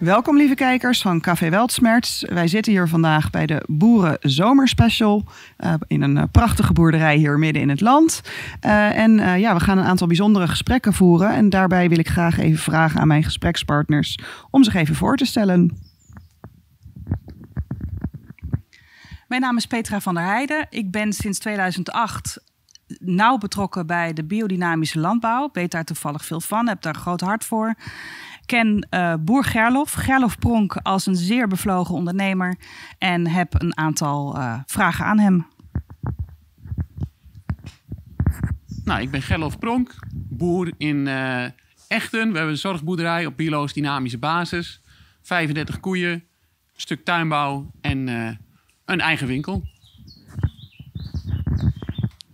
Welkom lieve kijkers van Café Weltsmerts. Wij zitten hier vandaag bij de Boeren Zomerspecial uh, in een uh, prachtige boerderij hier midden in het land. Uh, en ja, we gaan een aantal bijzondere gesprekken voeren en daarbij wil ik graag even vragen aan mijn gesprekspartners om zich even voor te stellen. Mijn naam is Petra van der Heijden. Ik ben sinds 2008 nauw betrokken bij de biodynamische landbouw. Weet daar toevallig veel van, heb daar groot hart voor ken uh, boer Gerlof, Gerlof Pronk, als een zeer bevlogen ondernemer. En heb een aantal uh, vragen aan hem. Nou, ik ben Gerlof Pronk, boer in uh, Echten. We hebben een zorgboerderij op biologisch dynamische basis. 35 koeien, een stuk tuinbouw en een eigen winkel.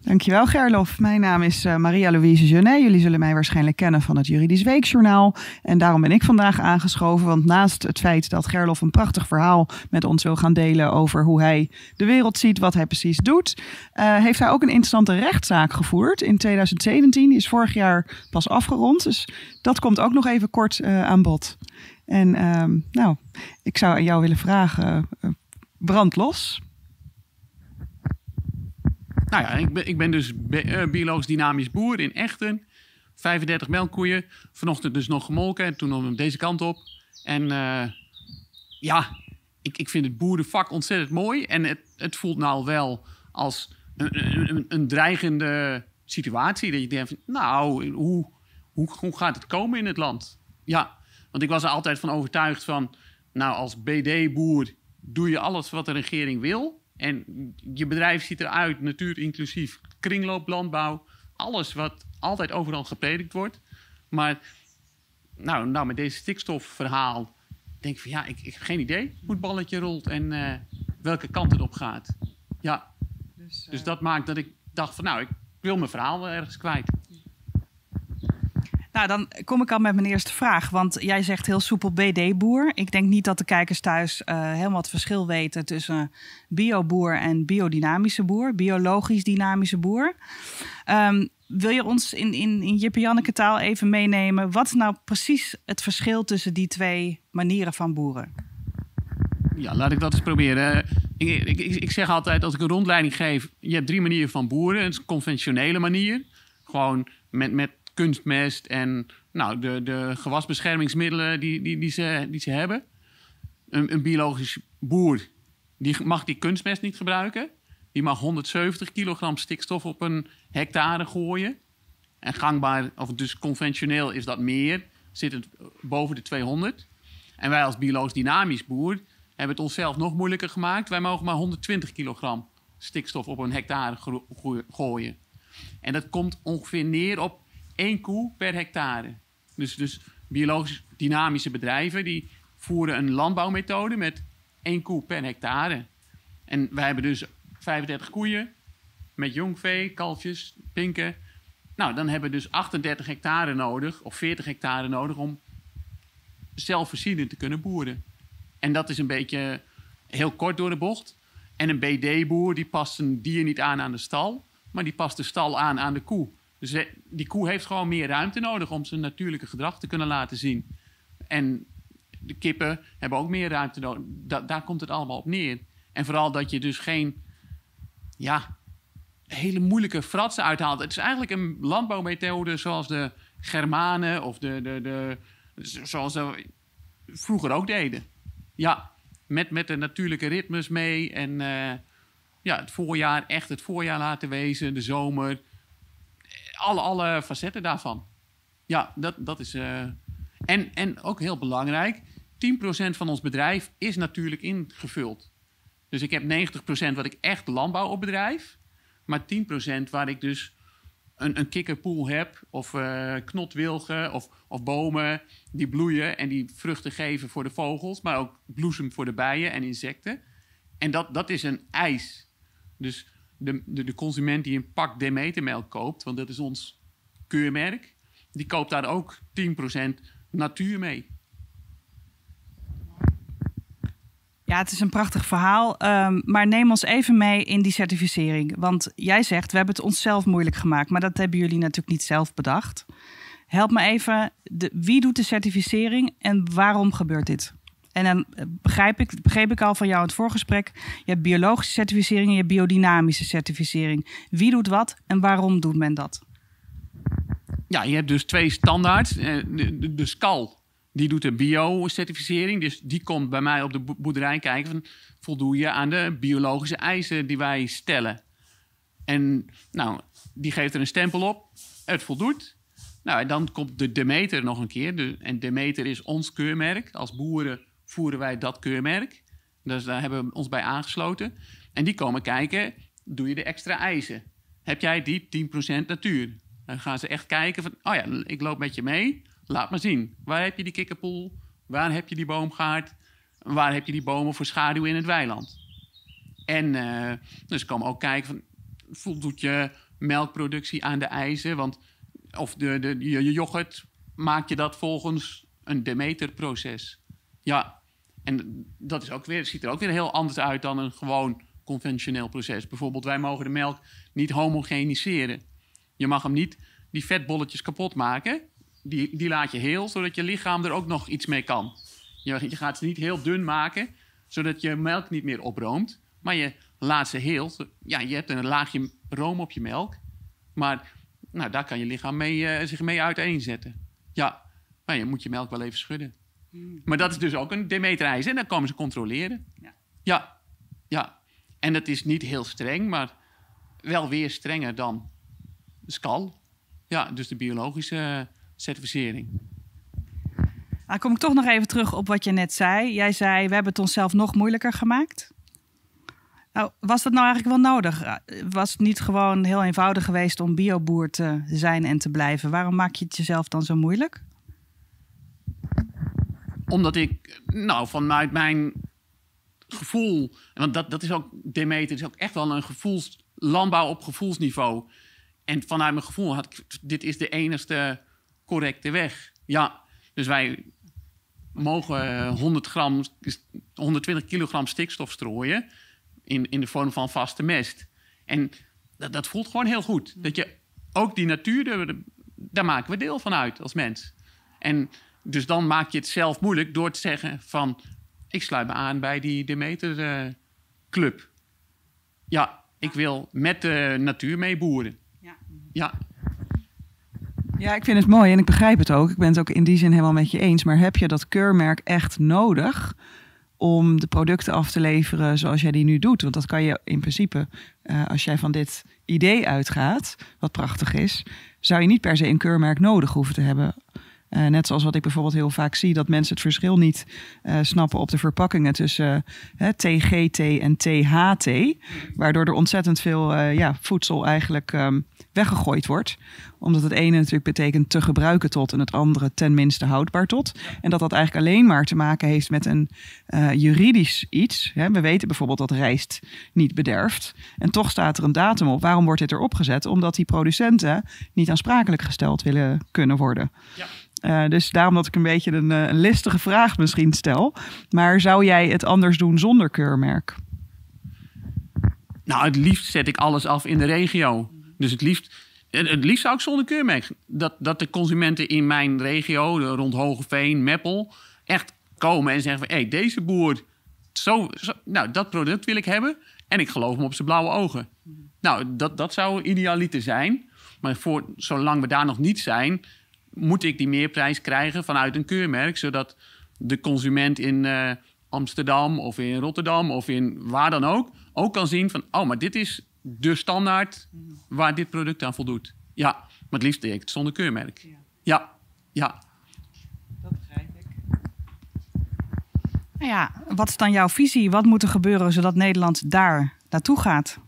Dankjewel Gerlof. Mijn naam is uh, Maria-Louise Genet. Jullie zullen mij waarschijnlijk kennen van het Juridisch Weekjournaal. En daarom ben ik vandaag aangeschoven. Want naast het feit dat Gerlof een prachtig verhaal met ons wil gaan delen over hoe hij de wereld ziet, wat hij precies doet, uh, heeft hij ook een interessante rechtszaak gevoerd in 2017. Die is vorig jaar pas afgerond. Dus dat komt ook nog even kort uh, aan bod. En ehm, nou, ik zou aan jou willen vragen, brand los. Nou ja, ik ben, ik ben dus uh, biologisch dynamisch boer in Echten. 35 melkkoeien. Vanochtend dus nog gemolken en toen om deze kant op. En uh, ja, ik, ik vind het boerenvak ontzettend mooi. En het, het voelt nou wel als een, een, dreigende situatie. Dat je denkt, nou, hoe, hoe, hoe gaat het komen in het land? Ja, want ik was er altijd van overtuigd van... Nou, als BD-boer doe je alles wat de regering wil... En je bedrijf ziet eruit, natuur inclusief, kringlooplandbouw, alles wat altijd overal gepredikt wordt. Maar nou, nou met deze stikstofverhaal denk ik van ja, ik, ik heb geen idee hoe het balletje rolt en uh, welke kant het op gaat. Ja, dus, uh... dus dat maakt dat ik dacht van nou, ik wil mijn verhaal wel ergens kwijt. Nou, dan kom ik al met mijn eerste vraag. Want jij zegt heel soepel BD-boer. Ik denk niet dat de kijkers thuis uh, helemaal het verschil weten tussen bioboer en biodynamische boer. Biologisch dynamische boer. Um, wil je ons in, in, in Jippe Janneke taal even meenemen? Wat is nou precies het verschil tussen die twee manieren van boeren? Ja, laat ik dat eens proberen. Ik, ik, ik, zeg altijd, als ik een rondleiding geef... je hebt drie manieren van boeren. Een conventionele manier. Gewoon met, met kunstmest en nou, de, de gewasbeschermingsmiddelen die, die, die, ze, die ze hebben. Een, een biologisch boer die mag die kunstmest niet gebruiken. Die mag 170 kilogram stikstof op een hectare gooien. En gangbaar, of dus conventioneel is dat meer, zit het boven de 200. En wij als biologisch dynamisch boer hebben het onszelf nog moeilijker gemaakt. Wij mogen maar 120 kilogram stikstof op een hectare gooien. En dat komt ongeveer neer op één koe per hectare. Dus, dus biologisch dynamische bedrijven die voeren een landbouwmethode met één koe per hectare. En wij hebben dus 35 koeien met jong vee, kalfjes, pinken. Nou, dan hebben we dus 38 hectare nodig, of 40 hectare nodig, om zelfvoorzienend te kunnen boeren. En dat is een beetje heel kort door de bocht. En een BD-boer die past een dier niet aan aan de stal, maar die past de stal aan aan de koe. Dus die koe heeft gewoon meer ruimte nodig om zijn natuurlijke gedrag te kunnen laten zien. En de kippen hebben ook meer ruimte nodig. daar komt het allemaal op neer. En vooral dat je dus geen ja, hele moeilijke fratsen uithaalt. Het is eigenlijk een landbouwmethode zoals de Germanen of de, de, de, zoals ze vroeger ook deden. Ja, met, met de natuurlijke ritmes mee en uh, ja, het voorjaar echt het voorjaar laten wezen, de zomer alle, alle facetten daarvan. Ja, dat, dat is. Uh, en, en ook heel belangrijk: 10% van ons bedrijf is natuurlijk ingevuld. Dus ik heb 90% wat ik echt landbouw op bedrijf, maar 10% waar ik dus een, een kikkerpoel heb, of uh, knotwilgen, of, of bomen die bloeien en die vruchten geven voor de vogels, maar ook bloesem voor de bijen en insecten. En dat, dat is een ijs. Dus de, de, de consument die een pak Demetermelk koopt, want dat is ons keurmerk, die koopt daar ook 10% natuur mee. Ja, het is een prachtig verhaal. Um, maar neem ons even mee in die certificering. Want jij zegt, we hebben het onszelf moeilijk gemaakt. Maar dat hebben jullie natuurlijk niet zelf bedacht. Help me even, de, wie doet de certificering en waarom gebeurt dit? En dan eh, begrijp ik, begreep ik al van jou het voorgesprek. Je hebt biologische certificering en je hebt biodynamische certificering. Wie doet wat en waarom doet men dat? Ja, je hebt dus twee standaards. Eh, de, SCAL, die doet de bio-certificering. Dus die komt bij mij op de boerderij kijken van... voldoe je aan de biologische eisen die wij stellen? En nou, die geeft er een stempel op. Het voldoet. Nou, dan komt de Demeter nog een keer. De, en Demeter is ons keurmerk. Als boeren voeren wij dat keurmerk. Dus daar hebben we ons bij aangesloten. En die komen kijken, doe je de extra eisen? Heb jij die 10% natuur? Dan gaan ze echt kijken van, oh ja, ik loop met je mee. Laat maar zien. Waar heb je die kikkerpoel? Waar heb je die boomgaard? Waar heb je die bomen voor schaduw in het weiland? En uh, dus komen ook kijken van, voldoet je melkproductie aan de eisen? Want, of de, de, je yoghurt, maak je dat volgens een Demeter-proces? Ja, en dat is ook weer, ziet er ook weer heel anders uit dan een gewoon conventioneel proces. Bijvoorbeeld, wij mogen de melk niet homogeniseren. Je mag hem niet die vetbolletjes kapot maken. Die, die laat je heel, zodat je lichaam er ook nog iets mee kan. Je, je gaat ze niet heel dun maken, zodat je melk niet meer oproomt. Maar je laat ze heel. Ja, je hebt een laagje room op je melk. Maar nou, daar kan je lichaam mee, uh, zich mee uiteenzetten. Ja, maar je moet je melk wel even schudden. Hmm. Maar dat is dus ook een Demeter-eis. En dan komen ze controleren. Ja. ja, ja. En dat is niet heel streng, maar wel weer strenger dan SCAL. Ja, dus de biologische certificering. Dan nou, kom ik toch nog even terug op wat je net zei. Jij zei, we hebben het onszelf nog moeilijker gemaakt. Nou, was dat nou eigenlijk wel nodig? Was het niet gewoon heel eenvoudig geweest om bioboer te zijn en te blijven? Waarom maak je het jezelf dan zo moeilijk? Omdat ik, nou, vanuit mijn gevoel, want dat, dat is ook, Demeter is ook echt wel een gevoels, landbouw op gevoelsniveau. En vanuit mijn gevoel had ik, dit is de enigste correcte weg. Ja, dus wij mogen 100 gram, 120 kilogram stikstof strooien in, in de vorm van vaste mest. En dat, dat voelt gewoon heel goed. Dat je ook die natuur, daar maken we deel van uit als mens. En dus dan maak je het zelf moeilijk door te zeggen van... ik sluit me aan bij die Demeter uh, Club. Ja, ik wil met de natuur meeboeren. Ja. ja. Ja, ik vind het mooi en ik begrijp het ook. Ik ben het ook in die zin helemaal met je eens. Maar heb je dat keurmerk echt nodig om de producten af te leveren zoals jij die nu doet? Want dat kan je in principe, uh, als jij van dit idee uitgaat, wat prachtig is, zou je niet per se een keurmerk nodig hoeven te hebben. Uh, net zoals wat ik bijvoorbeeld heel vaak zie, dat mensen het verschil niet uh, snappen op de verpakkingen tussen TGT en THT. Waardoor er ontzettend veel ja, voedsel eigenlijk um, weggegooid wordt. Omdat het ene natuurlijk betekent te gebruiken tot en het andere ten minste houdbaar tot. En dat dat eigenlijk alleen maar te maken heeft met een juridisch iets. Hè. We weten bijvoorbeeld dat rijst niet bederft. En toch staat er een datum op. Waarom wordt dit erop gezet? Omdat die producenten niet aansprakelijk gesteld willen kunnen worden. Ja. Uh, dus daarom dat ik een beetje een, uh, een, listige vraag misschien stel. Maar zou jij het anders doen zonder keurmerk? Nou, het liefst zet ik alles af in de regio. Dus het liefst, het liefst zou ik zonder keurmerk. Dat, dat de consumenten in mijn regio, rond Hogeveen, Meppel, echt komen en zeggen van... hé, hey, deze boer, zo, zo, nou, dat product wil ik hebben. En ik geloof hem op zijn blauwe ogen. Nou, dat, dat zou idealiter zijn. Maar voor, zolang we daar nog niet zijn moet ik die meerprijs krijgen vanuit een keurmerk, zodat de consument in uh, Amsterdam of in Rotterdam of in waar dan ook, ook kan zien van, oh, maar dit is de standaard waar dit product aan voldoet. Ja, maar het liefst deed ik het zonder keurmerk. Ja, ja. ja. Dat begrijp ik. Nou ja, wat is dan jouw visie? Wat moet er gebeuren zodat Nederland daar naartoe gaat?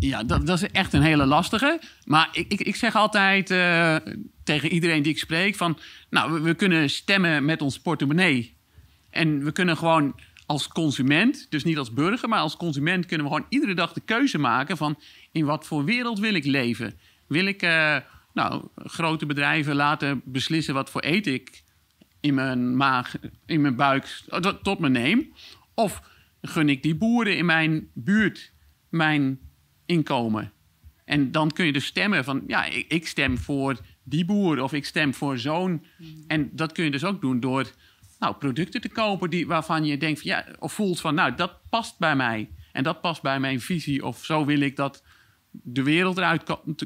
Ja, dat, dat, is echt een hele lastige. Maar ik, ik, ik zeg altijd uh, tegen iedereen die ik spreek: van nou, we, kunnen stemmen met ons portemonnee. En we kunnen gewoon als consument, dus niet als burger, maar als consument kunnen we gewoon iedere dag de keuze maken van in wat voor wereld wil ik leven? Wil ik uh, nou, grote bedrijven laten beslissen wat voor eten ik in mijn maag, in mijn buik tot me neem? Of gun ik die boeren in mijn buurt mijn inkomen. En dan kun je dus stemmen van, ja, ik, ik stem voor die boer of ik stem voor zo'n. En dat kun je dus ook doen door nou, producten te kopen die, waarvan je denkt, van, ja, of voelt van, nou, dat past bij mij. En dat past bij mijn visie. Of zo wil ik dat de wereld eruit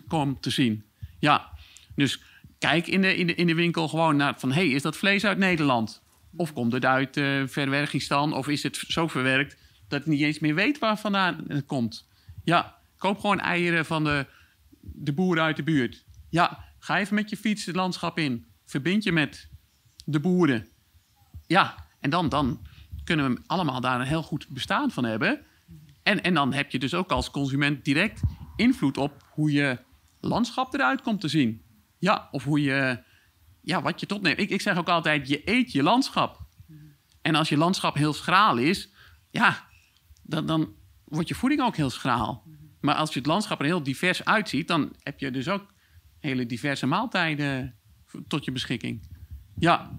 komt te, zien. Ja, dus kijk in de, in de, in de winkel gewoon naar van... hé, hey, is dat vlees uit Nederland? Of komt het uit uh? Of is het zo verwerkt dat ik niet eens meer weet waar vandaan het komt? Ja, koop gewoon eieren van de, de boeren uit de buurt. Ja, ga even met je fiets het landschap in. Verbind je met de boeren. Ja, en dan, dan kunnen we allemaal daar een heel goed bestaan van hebben. En, en dan heb je dus ook als consument direct invloed op hoe je landschap eruit komt te zien. Ja, of hoe je, ja, wat je tot neemt. Ik, ik zeg ook altijd, je eet je landschap. En als je landschap heel schraal is, ja, dan, dan wordt je voeding ook heel schraal. Maar als je het landschap er heel divers uitziet, dan heb je dus ook hele diverse maaltijden tot je beschikking. Ja.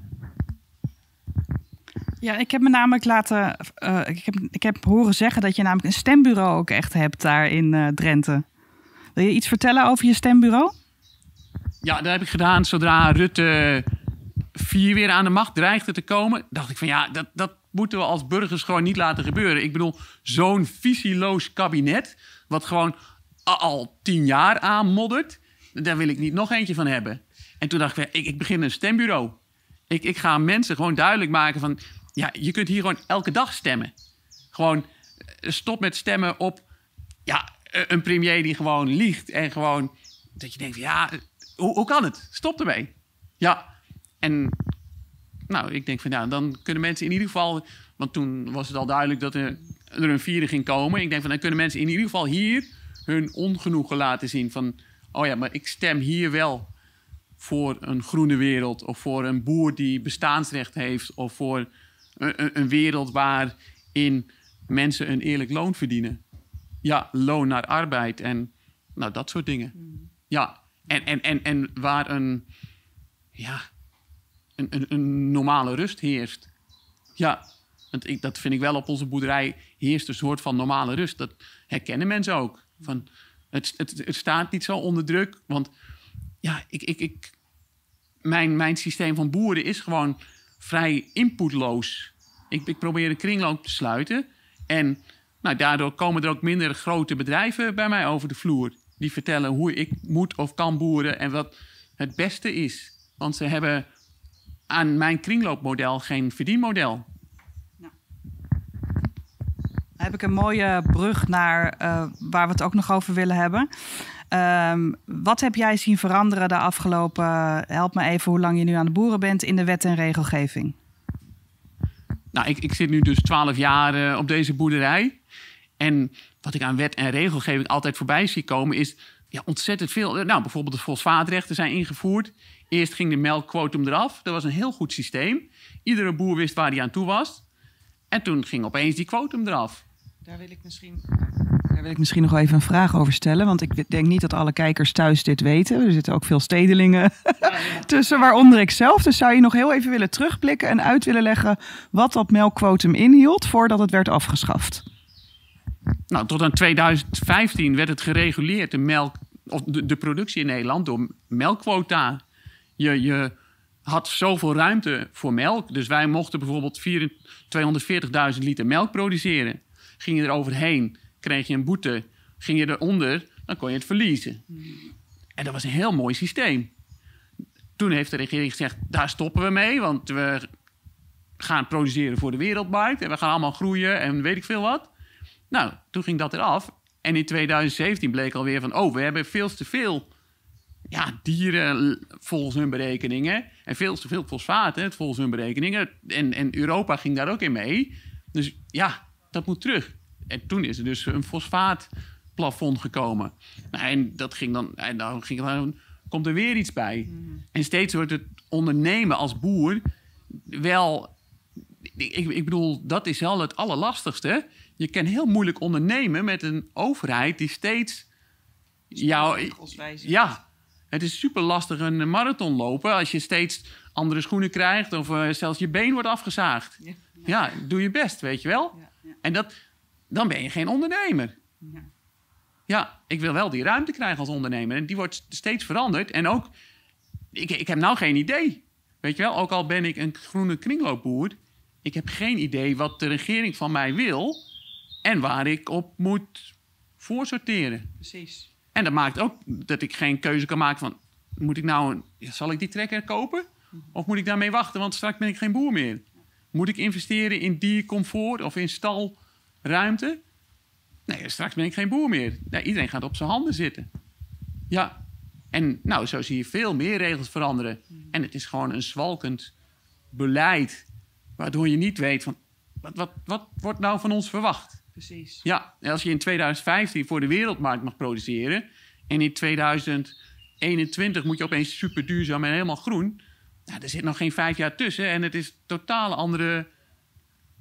Ja, ik heb me namelijk laten. Uh, ik, heb, ik heb horen zeggen dat je namelijk een stembureau ook echt hebt daar in uh, Drenthe. Wil je iets vertellen over je stembureau? Ja, dat heb ik gedaan zodra Rutte 4 weer aan de macht dreigde te komen. Dacht ik van ja, dat, dat moeten we als burgers gewoon niet laten gebeuren. Ik bedoel, zo'n visieloos kabinet, wat gewoon al tien jaar aanmoddert, daar wil ik niet nog eentje van hebben. En toen dacht ik, ik, ik begin een stembureau. Ik, ik ga mensen gewoon duidelijk maken van, ja, je kunt hier gewoon elke dag stemmen. Gewoon eh, stop met stemmen op, ja, een premier die gewoon liegt en gewoon dat je denkt, ja, hoe, hoe kan het? Stop ermee. Ja, en nou, ik denk van ja, dan kunnen mensen in ieder geval, want toen was het al duidelijk dat er, er een vierde ging komen. Ik denk van dan kunnen mensen in ieder geval hier hun ongenoegen laten zien van, oh ja, maar ik stem hier wel voor een groene wereld of voor een boer die bestaansrecht heeft of voor een, een wereld waarin mensen een eerlijk loon verdienen. Ja, loon naar arbeid en nou, dat soort dingen. Mm. Ja, en, en, en, en waar een, ja, een, normale rust heerst. Ja, want dat vind ik wel op onze boerderij heerst een soort van normale rust. Dat herkennen mensen ook. Van, het, het, het staat niet zo onder druk. Want ja, ik, ik, ik, mijn, mijn systeem van boeren is gewoon vrij inputloos. Ik, ik probeer een kringloop te sluiten. En nou, daardoor komen er ook minder grote bedrijven bij mij over de vloer. Die vertellen hoe ik moet of kan boeren en wat het beste is. Want ze hebben aan mijn kringloopmodel geen verdienmodel. Nou. Dan heb ik een mooie brug naar uh, waar we het ook nog over willen hebben. Um, wat heb jij zien veranderen de afgelopen, help me even hoe lang je nu aan de boeren bent, in de wet en regelgeving? Nou, ik, ik zit nu dus twaalf jaar uh, op deze boerderij. En wat ik aan wet en regelgeving altijd voorbij zie komen is ja, ontzettend veel. Nou, bijvoorbeeld de fosfaatrechten zijn ingevoerd. Eerst ging de melkquotum eraf. Dat was een heel goed systeem. Iedere boer wist waar hij aan toe was. En toen ging opeens die quotum eraf. Daar wil ik misschien, daar wil ik misschien nog even een vraag over stellen. Want ik denk niet dat alle kijkers thuis dit weten. Er zitten ook veel stedelingen tussen, waaronder ik zelf. Dus zou je nog heel even willen terugblikken en uit willen leggen wat dat melkquotum inhield voordat het werd afgeschaft? Nou, tot aan 2015 werd het gereguleerd, de, melk, of de, de productie in Nederland, door melkquota. Je, je had zoveel ruimte voor melk. Dus wij mochten bijvoorbeeld 240.000 liter melk produceren. Ging je er overheen, kreeg je een boete. Ging je eronder, dan kon je het verliezen. En dat was een heel mooi systeem. Toen heeft de regering gezegd, daar stoppen we mee, want we gaan produceren voor de wereldmarkt. En we gaan allemaal groeien en weet ik veel wat. Nou, toen ging dat eraf. En in 2017 bleek alweer van, oh, we hebben veel te veel ja, dieren volgens hun berekeningen. En veel te veel fosfaat volgens hun berekeningen. En, en Europa ging daar ook in mee. Dus ja, dat moet terug. En toen is er dus een fosfaatplafond gekomen. Nou, en dat ging dan, en dan, ging, dan komt er weer iets bij. Mm. En steeds wordt het ondernemen als boer wel. Ik, ik bedoel, dat is wel het allerlastigste je kan heel moeilijk ondernemen met een overheid die steeds jou. Ja, het is super lastig een marathon lopen als je steeds andere schoenen krijgt of uh, zelfs je been wordt afgezaagd. Ja, ja. doe je best, weet je wel. Ja, en dat, dan ben je geen ondernemer. Ja, ik wil wel die ruimte krijgen als ondernemer. En die wordt steeds veranderd. En ook, ik, ik heb nou geen idee. Weet je wel, ook al ben ik een groene kringloopboer... ik heb geen idee wat de regering van mij wil... en waar ik op moet voorsorteren. Precies. En dat maakt ook dat ik geen keuze kan maken van... moet ik nou, zal ik die trekker kopen? Of moet ik daarmee wachten, want straks ben ik geen boer meer? Moet ik investeren in diercomfort of in stalruimte? Nee, straks ben ik geen boer meer. Iedereen gaat op zijn handen zitten. Ja, en nou, zo zie je veel meer regels veranderen. En het is gewoon een zwalkend beleid... waardoor je niet weet van... wat, wat, wat wordt nou van ons verwacht? Precies. Ja, en als je in 2015 voor de wereldmarkt mag produceren... en in 2021 moet je opeens super duurzaam en helemaal groen... Nou, er zit nog geen vijf jaar tussen en het is totaal andere...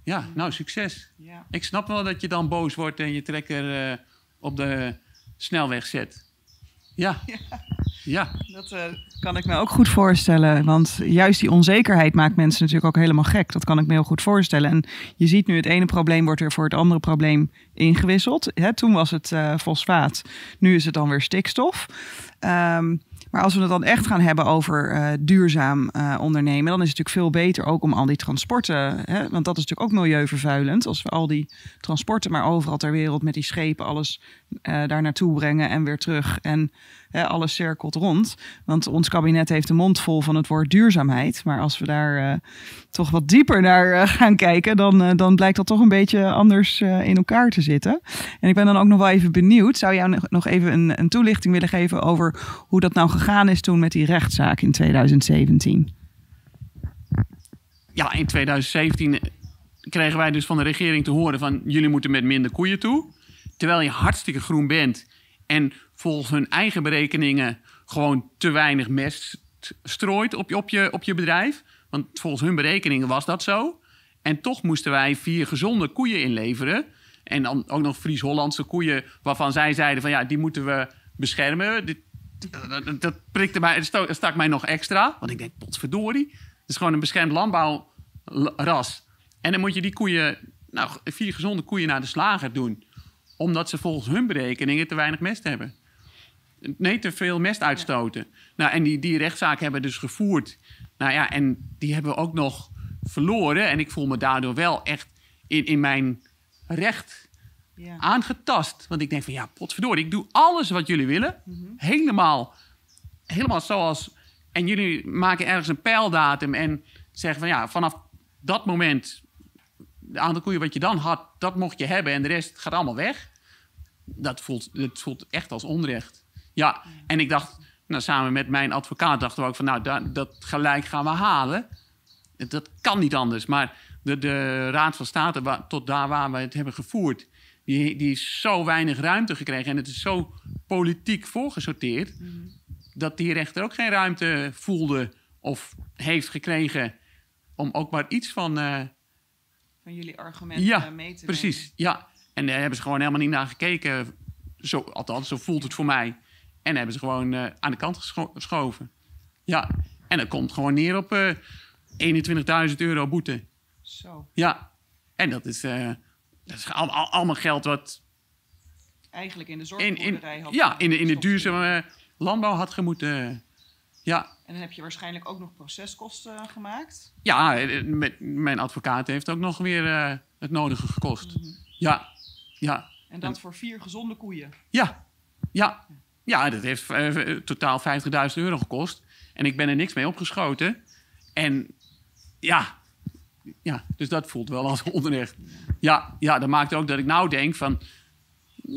Ja, nou, succes. Ja. Ik snap wel dat je dan boos wordt en je trekker eh, op de snelweg zet. Ja. Ja. Dat eh, kan ik me ook goed voorstellen. Want juist die onzekerheid maakt mensen natuurlijk ook helemaal gek. Dat kan ik me heel goed voorstellen. En je ziet nu het ene probleem wordt er voor het andere probleem ingewisseld. Hè, toen was het eh, fosfaat. Nu is het dan weer stikstof. Ehm, maar als we het dan echt gaan hebben over uh, duurzaam uh, ondernemen, dan is het natuurlijk veel beter ook om al die transporten, hè, want dat is natuurlijk ook milieuvervuilend, als we al die transporten maar overal ter wereld met die schepen alles uh, daar naartoe brengen en weer terug en alles cirkelt rond. Want ons kabinet heeft de mond vol van het woord duurzaamheid, maar als we daar toch wat dieper naar gaan kijken, dan, dan blijkt dat toch een beetje anders in elkaar te zitten. En ik ben dan ook nog wel even benieuwd, zou jij nog even een, een toelichting willen geven over hoe dat nou gegaan is toen met die rechtszaak in 2017? Ja, in 2017 kregen wij dus van de regering te horen van jullie moeten met minder koeien toe. Terwijl je hartstikke groen bent en volgens hun eigen berekeningen gewoon te weinig mest strooit op je, op je, op je bedrijf. Want volgens hun berekeningen was dat zo. En toch moesten wij vier gezonde koeien inleveren. En dan ook nog Fries-Hollandse koeien waarvan zij zeiden van ja, die moeten we beschermen. Dat, dat prikte mij, dat stak mij nog extra. Want ik denk, potverdorie. Het is gewoon een beschermd landbouwras. En dan moet je die koeien, nou, vier gezonde koeien naar de slager doen. Omdat ze volgens hun berekeningen te weinig mest hebben. Nee, te veel mest uitstoten. Ja. Nou, en die, die rechtszaak hebben dus gevoerd. Nou ja, en die hebben we ook nog verloren. En ik voel me daardoor wel echt in, in mijn recht ja. aangetast. Want ik denk van ja, potverdorie, ik doe alles wat jullie willen. Mm -hmm. Helemaal, helemaal zoals... En jullie maken ergens een pijldatum en zeggen van ja, vanaf dat moment... de aantal koeien wat je dan had, dat mocht je hebben en de rest gaat allemaal weg. Dat voelt, dat voelt echt als onrecht. Ja, en ik dacht, nou, samen met mijn advocaat dachten we ook van nou, dat, dat gelijk gaan we halen. Dat kan niet anders. Maar de, de Raad van State, waar, tot daar waar we het hebben gevoerd, die, die is zo weinig ruimte gekregen en het is zo politiek voorgesorteerd, mm -hmm. dat die rechter ook geen ruimte voelde of heeft gekregen om ook maar iets van. Uh, van jullie argumenten ja, mee te precies. nemen. Ja, en daar hebben ze gewoon helemaal niet naar gekeken. Zo, althans, zo voelt het voor mij. En hebben ze gewoon uh, aan de kant gescho geschoven. Ja, en dat komt gewoon neer op uh, 21.000 euro boete. Zo. Ja, en dat is, uh, dat is al, al, allemaal geld wat... Eigenlijk in de zorgboerderij had ja, in de, in de duurzame landbouw had gemoeten. Ja, En dan heb je waarschijnlijk ook nog proceskosten gemaakt. ja eh, met, mijn advocaat heeft ook nog weer uh, het nodige gekost. Mhm. Ja, ja, En dat voor vier gezonde koeien. ja, ja. Ja, dat heeft uh, totaal 50.000 euro gekost. En ik ben er niks mee opgeschoten. En ja, ja, dus dat voelt wel als onrecht. Ja, ja, dat maakt ook dat ik nou denk van...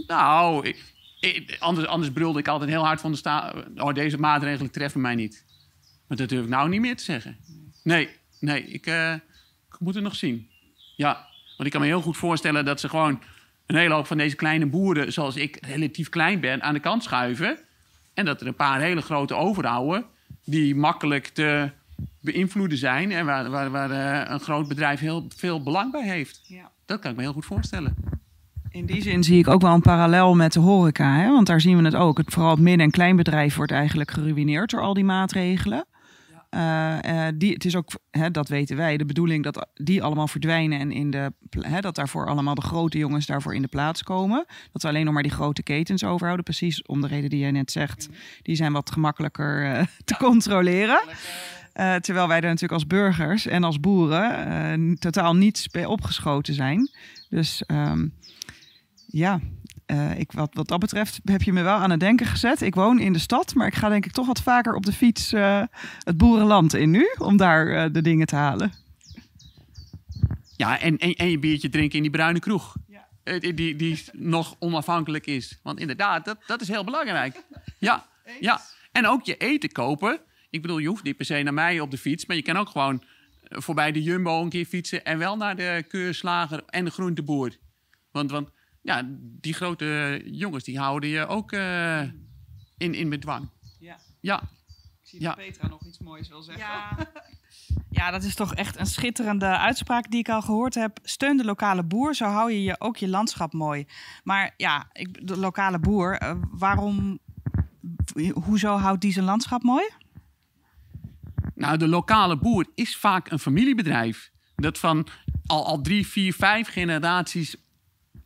Nou, ik, anders, anders brulde ik altijd heel hard van de sta. Oh, deze maatregelen treffen mij niet. Maar dat durf ik nou niet meer te zeggen. Nee, nee, ik, uh, ik moet het nog zien. Ja, want ik kan me heel goed voorstellen dat ze gewoon een hele hoop van deze kleine boeren, zoals ik relatief klein ben, aan de kant schuiven. En dat er een paar hele grote overhouden die makkelijk te beïnvloeden zijn en waar, waar, waar uh, een groot bedrijf heel veel belang bij heeft. Ja. Dat kan ik me heel goed voorstellen. In die zin zie ik ook wel een parallel met de horeca. Hè? Want daar zien we het ook. Het, vooral het midden- en kleinbedrijf wordt eigenlijk geruineerd door al die maatregelen. eh, eh, die, het is ook, hè, dat weten wij, de bedoeling dat die allemaal verdwijnen en in de, hè, dat daarvoor allemaal de grote jongens daarvoor in de plaats komen. Dat we alleen nog maar die grote ketens overhouden, precies om de reden die jij net zegt. Die zijn wat gemakkelijker eh, te controleren. Uh, terwijl wij er natuurlijk als burgers en als boeren uh, totaal niets bij opgeschoten zijn. Dus um, ja, uh, ik, wat, wat dat betreft heb je me wel aan het denken gezet. Ik woon in de stad, maar ik ga denk ik toch wat vaker op de fiets het boerenland in nu. Om daar de dingen te halen. Ja, en, en, en je biertje drinken in die bruine kroeg. Ja. Die, die, die nog onafhankelijk is. Want inderdaad, dat, dat is heel belangrijk. Ja, ja. En ook je eten kopen ik bedoel, je hoeft niet per se naar mij op de fiets, maar je kan ook gewoon eh, voorbij de Jumbo een keer fietsen en wel naar de keurslager en de groenteboer. Want, want ja, die grote jongens die houden je ook uh, in, in bedwang. Ja. Ja. Ik zie dat Petra nog iets moois wil zeggen. Ja. ja, dat is toch echt een schitterende uitspraak die ik al gehoord heb. Steun de lokale boer, zo hou je, je ook je landschap mooi. Maar ja, ik, de lokale boer, uh, waarom, hoezo houdt die zijn landschap mooi? Nou, de lokale boer is vaak een familiebedrijf. Dat van al, al drie, vier, vijf generaties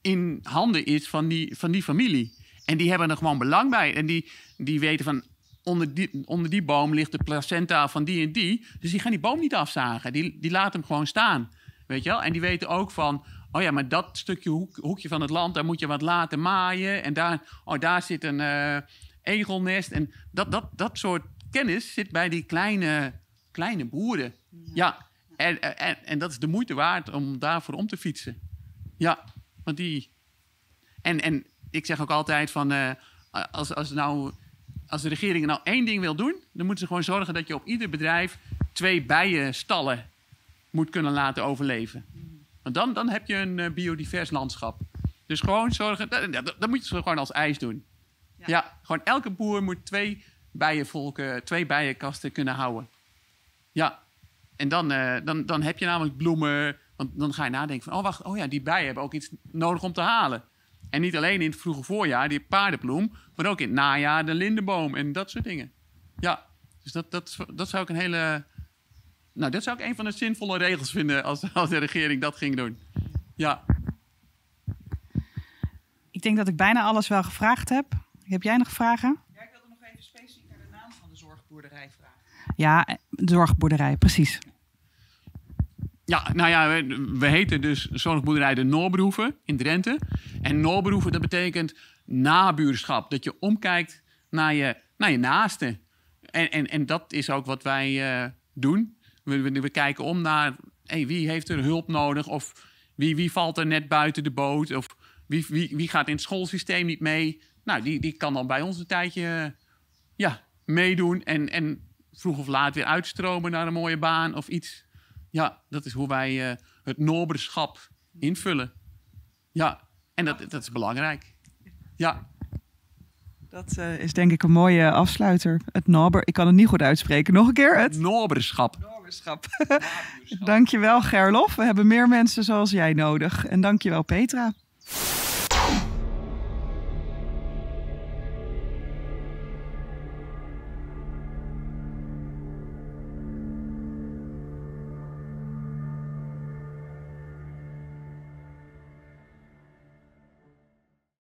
in handen is van die, van die familie. En die hebben er gewoon belang bij. En die, die weten van onder die, onder die boom ligt de placenta van die en die. Dus die gaan die boom niet afzagen. Die, die laten hem gewoon staan. Weet je wel? En die weten ook van. Oh ja, maar dat stukje hoek, hoekje van het land, daar moet je wat laten maaien. En daar, oh, daar zit een uh, egelnest. En dat, dat, dat soort kennis zit bij die kleine kleine boeren. Ja, en, en, en dat is de moeite waard om daarvoor om te fietsen. Ja, want die. En, en ik zeg ook altijd van. Uh, als, als, nou, als de regering nou één ding wil doen, dan moeten ze gewoon zorgen dat je op ieder bedrijf twee bijenstallen moet kunnen laten overleven. Want dan, dan heb je een uh, biodivers landschap. Dus gewoon zorgen, dat, dat, moet je gewoon als ijs doen. Ja. ja. gewoon elke boer moet twee bijenvolken, twee bijenkasten kunnen houden. Ja, en dan, uh, dan, dan heb je namelijk bloemen. Want dan ga je nadenken van, oh wacht, oh ja, die bijen hebben ook iets nodig om te halen. En niet alleen in het vroege voorjaar, die paardenbloem, maar ook in het najaar de lindenboom en dat soort dingen. Ja, dus dat, dat, dat zou ik een hele. Nou, dat zou ik een van de zinvolle regels vinden als, als de regering dat ging doen. Ja. Ik denk dat ik bijna alles wel gevraagd heb. Heb jij nog vragen? Ja, ik wilde nog even specifiek naar de naam van de zorgboerderij vragen. Ja, zorgboerderij, precies. Ja, nou ja, we, we heten dus zorgboerderij de Noorberoeven in Drenthe. En Noorberoeven, dat betekent nabuurschap. Dat je omkijkt naar je, naar je naaste. En, en, en dat is ook wat wij uh, doen. We, we, we, kijken om naar hey, wie heeft er hulp nodig of wie, wie valt er net buiten de boot of wie, wie, wie gaat in het schoolsysteem niet mee. Nou, die, die kan dan bij ons een tijdje ja, meedoen en, en vroeg of laat weer uitstromen naar een mooie baan of iets. Ja, dat is hoe wij uh, het noberschap invullen. Ja, en dat, dat is belangrijk. Ja. Dat uh, is denk ik een mooie afsluiter. Het nober, ik kan het niet goed uitspreken. Nog een keer het noberschap. Noberschap. dankjewel Gerlof. We hebben meer mensen zoals jij nodig. En dankjewel Petra.